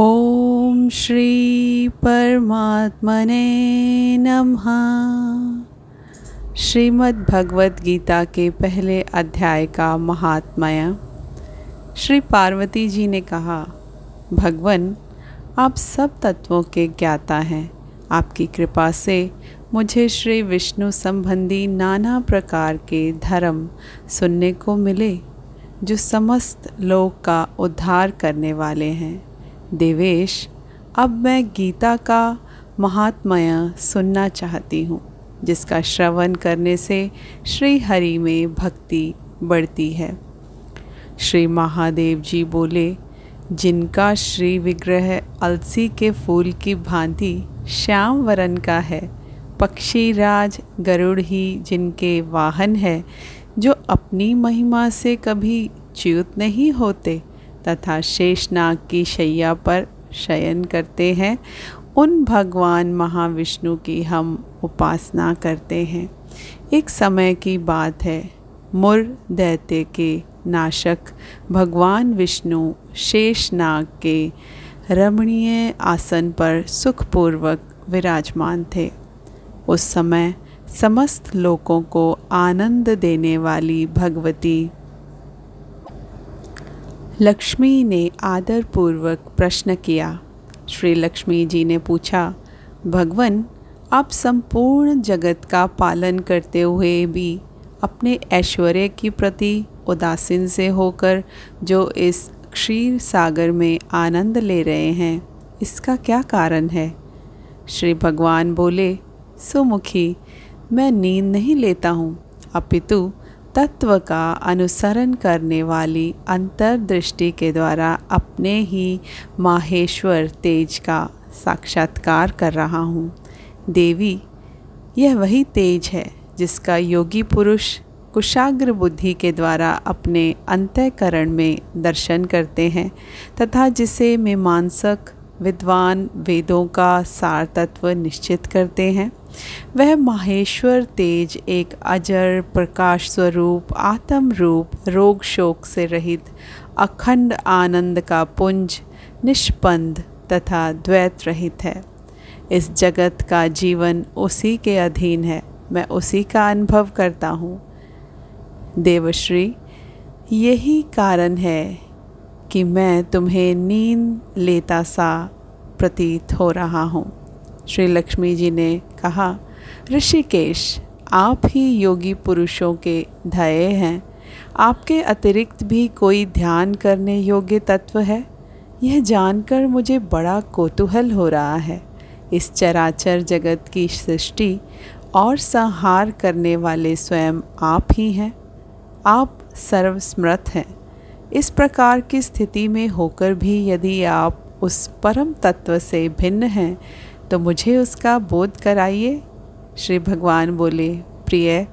ॐ श्री परमात्मने नमः। श्रीमद् भगवत गीता के पहले अध्याय का महात्मय। श्री पार्वती जी ने कहा, भगवन, आप सब तत्वों के ज्ञाता हैं। आपकी कृपा से मुझे श्री विष्णु संबंधी नाना प्रकार के धर्म सुनने को मिले, जो समस्त लोक का उद्धार करने वाले हैं। देवेश, अब मैं गीता का महात्मय सुनना चाहती हूँ, जिसका श्रवण करने से श्री हरि में भक्ति बढ़ती है। श्री महादेव जी बोले, जिनका श्री विग्रह अलसी के फूल की भांति श्याम वरण का है, पक्षी राज गरुड़ ही जिनके वाहन है, जो अपनी महिमा से कभी च्युत नहीं होते तथा शेषनाग की शैया पर शयन करते हैं। उन भगवान महाविष्णु की हम उपासना करते हैं। एक समय की बात है, मुर दैत्य के नाशक भगवान विष्णु शेषनाग के रमणीय आसन पर सुखपूर्वक विराजमान थे। उस समय समस्त लोगों को आनंद देने वाली भगवती लक्ष्मी ने आदरपूर्वक प्रश्न किया। श्री लक्ष्मी जी ने पूछा, भगवान, आप संपूर्ण जगत का पालन करते हुए भी अपने ऐश्वर्य की प्रति उदासीन से होकर जो इस क्षीर सागर में आनंद ले रहे हैं, इसका क्या कारण है? श्री भगवान बोले, सुमुखी, मैं नींद नहीं लेता हूँ। अपितु तत्व का अनुसरण करने वाली अंतर्दृष्टि के द्वारा अपने ही माहेश्वर तेज का साक्षात्कार कर रहा हूँ। देवी, यह वही तेज है जिसका योगी पुरुष कुशाग्र बुद्धि के द्वारा अपने अंतःकरण में दर्शन करते हैं तथा जिसे मीमांसक, विद्वान वेदों का सार तत्व निश्चित करते हैं। वह माहेश्वर तेज एक अजर प्रकाश स्वरूप, आत्म रूप, रोग शोक से रहित, अखंड आनंद का पुंज निष्पंद तथा द्वैत रहित है। इस जगत का जीवन उसी के अधीन है। मैं उसी का अनुभव करता हूँ। देवश्री, यही कारण है कि मैं तुम्हें नींद लेता सा प्रतीत हो रहा हूँ। श्री लक्ष्मी जी ने कहा, ऋषिकेश, आप ही योगी पुरुषों के धये हैं। आपके अतिरिक्त भी कोई ध्यान करने योग्य तत्व है? यह जानकर मुझे बड़ा कौतूहल हो रहा है। इस चराचर जगत की सृष्टि और संहार करने वाले स्वयं आप ही हैं। आप सर्वस्मृत हैं। इस प्रकार की स्थिति में होकर भी यदि आप उस परम तत्व से भिन्न हैं तो मुझे उसका बोध कराइए। श्री भगवान बोले, प्रिय,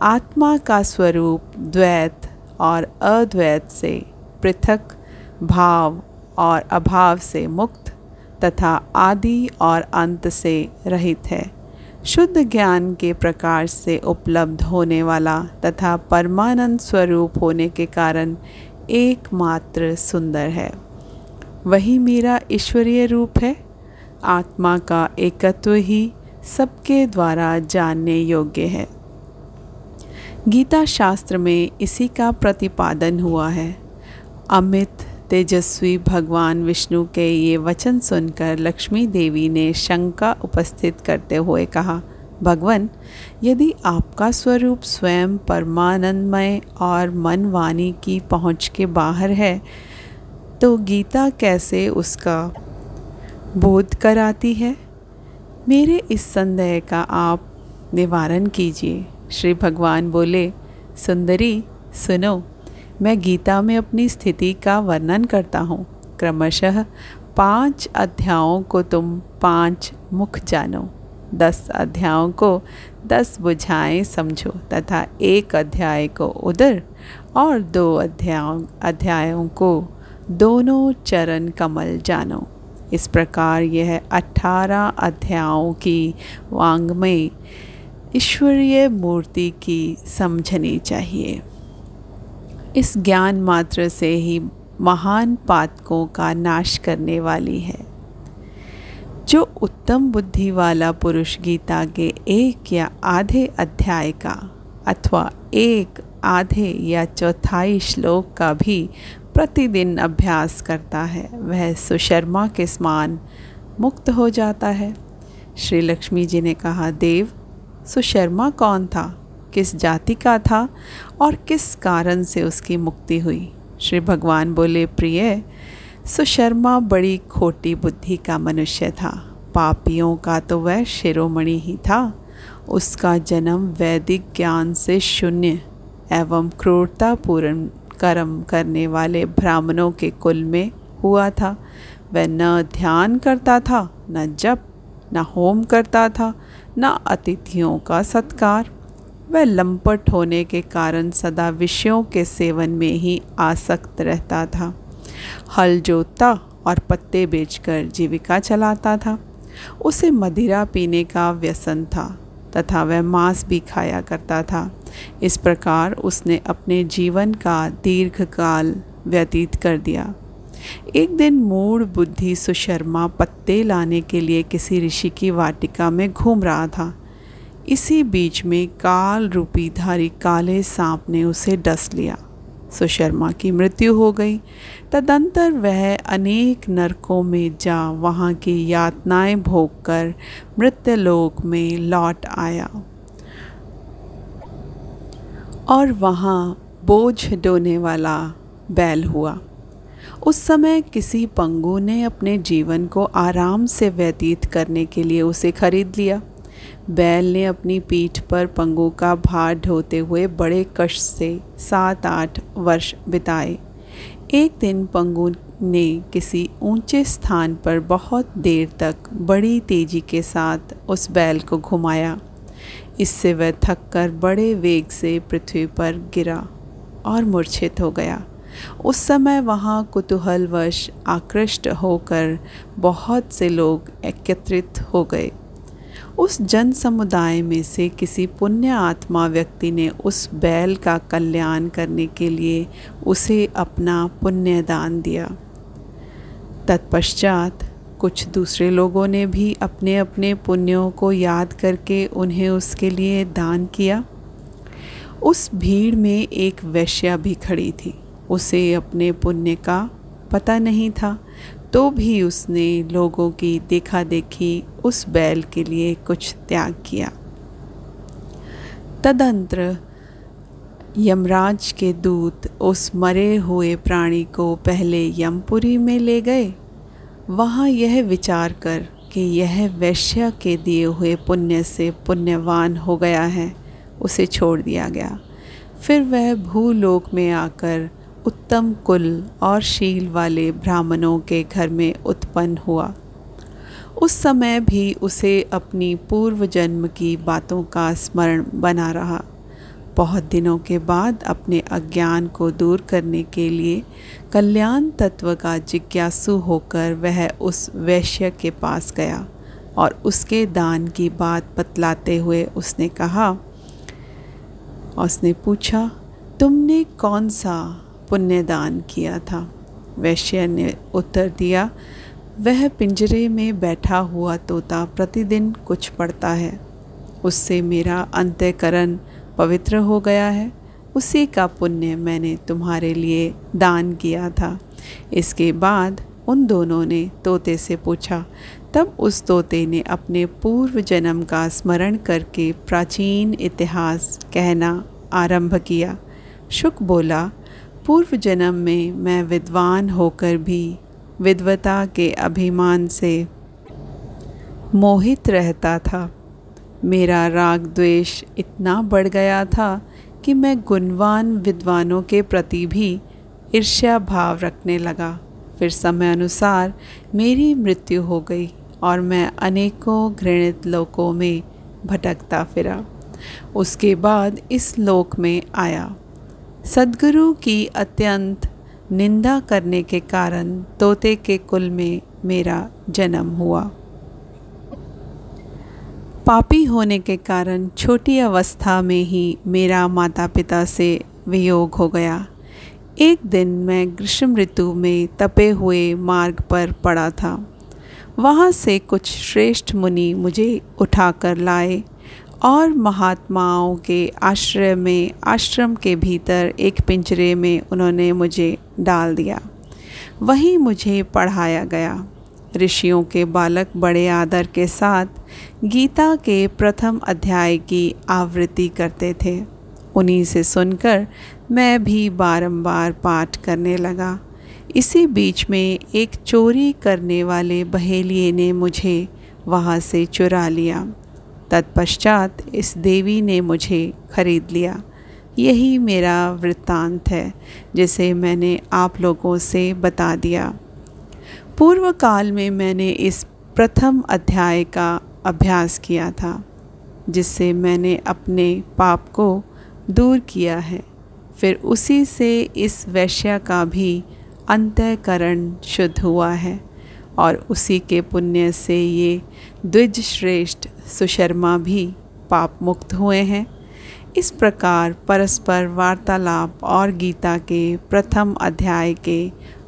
आत्मा का स्वरूप द्वैत और अद्वैत से पृथक, भाव और अभाव से मुक्त तथा आदि और अंत से रहित है। शुद्ध ज्ञान के प्रकाश से उपलब्ध होने वाला तथा परमानंद स्वरूप होने के कारण एकमात्र सुंदर है। वही मेरा ईश्वरीय रूप है। आत्मा का एकत्व ही सबके द्वारा जानने योग्य है। गीता शास्त्र में इसी का प्रतिपादन हुआ है। अमित तेजस्वी भगवान विष्णु के ये वचन सुनकर लक्ष्मी देवी ने शंका उपस्थित करते हुए कहा, भगवान, यदि आपका स्वरूप स्वयं परमानंदमय और मन वाणी की पहुँच के बाहर है तो गीता कैसे उसका बोध कराती है। मेरे इस संदेह का आप निवारण कीजिए। श्री भगवान बोले, सुंदरी, सुनो, मैं गीता में अपनी स्थिति का वर्णन करता हूँ। क्रमशः पाँच अध्यायों को तुम पाँच मुख जानो। दस अध्यायों को दस बुझाएँ समझो तथा एक अध्याय को उधर और दो अध्यायों अध्यायों को दोनों चरण कमल जानो। इस प्रकार यह अठारह अध्यायों की वांग्मय ईश्वरीय मूर्ति की समझनी चाहिए। इस ज्ञान मात्र से ही महान पातकों का नाश करने वाली है। जो उत्तम बुद्धि वाला पुरुष गीता के एक या आधे अध्याय का अथवा एक आधे या चौथाई श्लोक का भी प्रतिदिन अभ्यास करता है। वह सुशर्मा के समान मुक्त हो जाता है। श्री लक्ष्मी जी ने कहा, देव, सुशर्मा कौन था? किस जाति का था? और किस कारण से उसकी मुक्ति हुई? श्री भगवान बोले, प्रिय, सुशर्मा बड़ी खोटी बुद्धि का मनुष्य था। पापियों का तो वह शिरोमणि ही था। उसका जन्म वैदिक ज्ञान से शून्य एवं क्रूरतापूर्ण कर्म करने वाले ब्राह्मणों के कुल में हुआ था। वह न ध्यान करता था, न जप, न होम करता था, न अतिथियों का सत्कार। वह लंपट होने के कारण सदा विषयों के सेवन में ही आसक्त रहता था। हल जोतता और पत्ते बेचकर जीविका चलाता था। उसे मदिरा पीने का व्यसन था तथा वह मांस भी खाया करता था। इस प्रकार उसने अपने जीवन का दीर्घकाल व्यतीत कर दिया। एक दिन मूड बुद्धि सुशर्मा पत्ते लाने के लिए किसी ऋषि की वाटिका में घूम रहा था। इसी बीच में काल रूपी धारी काले सांप ने उसे डस लिया। सुशर्मा की मृत्यु हो गई। तदंतर वह अनेक नरकों में जा वहाँ की यातनाएँ भोग कर मृत्युलोक में लौट आया। और वहाँ बोझ ढोने वाला बैल हुआ। उस समय किसी पंगु ने अपने जीवन को आराम से व्यतीत करने के लिए उसे खरीद लिया। बैल ने अपनी पीठ पर पंगु का भार ढोते हुए बड़े कष्ट से सात आठ वर्ष बिताए। एक दिन पंगु ने किसी ऊँचे स्थान पर बहुत देर तक बड़ी तेज़ी के साथ उस बैल को घुमाया। इससे वह थककर बड़े वेग से पृथ्वी पर गिरा और मूर्छित हो गया। उस समय वहाँ कुतूहलवश आकृष्ट होकर बहुत से लोग एकत्रित हो गए। उस जन समुदाय में से किसी पुण्य आत्मा व्यक्ति ने उस बैल का कल्याण करने के लिए उसे अपना पुण्य दान दिया। तत्पश्चात कुछ दूसरे लोगों ने भी अपने अपने पुण्यों को याद करके उन्हें उसके लिए दान किया। उस भीड़ में एक वैश्या भी खड़ी थी। उसे अपने पुण्य का पता नहीं था तो भी उसने लोगों की देखा देखी उस बैल के लिए कुछ त्याग किया। तदंतर यमराज के दूत उस मरे हुए प्राणी को पहले यमपुरी में ले गए। वहाँ यह विचार कर कि यह वैश्य के दिए हुए पुण्य से पुण्यवान हो गया है, उसे छोड़ दिया गया। फिर वह भूलोक में आकर उत्तम कुल और शील वाले ब्राह्मणों के घर में उत्पन्न हुआ। उस समय भी उसे अपनी पूर्व जन्म की बातों का स्मरण बना रहा। बहुत दिनों के बाद अपने अज्ञान को दूर करने के लिए कल्याण तत्व का जिज्ञासु होकर वह उस वैश्य के पास गया और उसके दान की बात बतलाते हुए उसने कहा उसने पूछा, तुमने कौन सा पुण्य दान किया था? वैश्य ने उत्तर दिया, वह पिंजरे में बैठा हुआ तोता प्रतिदिन कुछ पढ़ता है। उससे मेरा अंत्यकरण पवित्र हो गया है। उसी का पुण्य मैंने तुम्हारे लिए दान किया था। इसके बाद उन दोनों ने तोते से पूछा, तब उस तोते ने अपने पूर्व जन्म का स्मरण करके प्राचीन इतिहास कहना आरंभ किया। शुक बोला पूर्व जन्म में मैं विद्वान होकर भी विद्वता के अभिमान से मोहित रहता था। मेरा राग द्वेष इतना बढ़ गया था कि मैं गुणवान विद्वानों के प्रति भी ईर्ष्या भाव रखने लगा। फिर समय अनुसार मेरी मृत्यु हो गई और मैं अनेकों घृणित लोकों में भटकता फिरा। उसके बाद इस लोक में आया। सदगुरु की अत्यंत निंदा करने के कारण तोते के कुल में मेरा जन्म हुआ। पापी होने के कारण छोटी अवस्था में ही मेरा माता पिता से वियोग हो गया। एक दिन मैं ग्रीष्म ऋतु में तपे हुए मार्ग पर पड़ा था। वहाँ से कुछ श्रेष्ठ मुनि मुझे उठाकर लाए और महात्माओं के आश्रय में, आश्रम के भीतर एक पिंजरे में उन्होंने मुझे डाल दिया। वहीं मुझे पढ़ाया गया। ऋषियों के बालक बड़े आदर के साथ गीता के प्रथम अध्याय की आवृत्ति करते थे। उन्हीं से सुनकर मैं भी बारंबार पाठ करने लगा। इसी बीच में एक चोरी करने वाले बहेलिए ने मुझे वहाँ से चुरा लिया। तत्पश्चात इस देवी ने मुझे खरीद लिया। यही मेरा वृत्तांत है, जिसे मैंने आप लोगों से बता दिया। पूर्व काल में मैंने इस प्रथम अध्याय का अभ्यास किया था, जिससे मैंने अपने पाप को दूर किया है। फिर उसी से इस वैश्य का भी अंतःकरण शुद्ध हुआ है और उसी के पुण्य से ये द्विज श्रेष्ठ सुशर्मा भी पाप मुक्त हुए हैं। इस प्रकार परस्पर वार्तालाप और गीता के प्रथम अध्याय के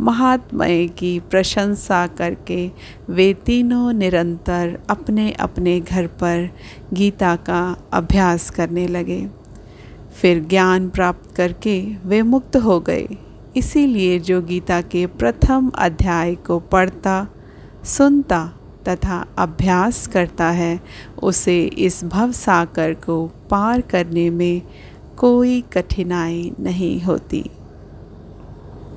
महात्मय की प्रशंसा करके वे तीनों निरंतर अपने अपने घर पर गीता का अभ्यास करने लगे। फिर ज्ञान प्राप्त करके वे मुक्त हो गए। इसीलिए जो गीता के प्रथम अध्याय को पढ़ता, सुनता तथा अभ्यास करता है, उसे इस भव साकर को पार करने में कोई कठिनाई नहीं होती।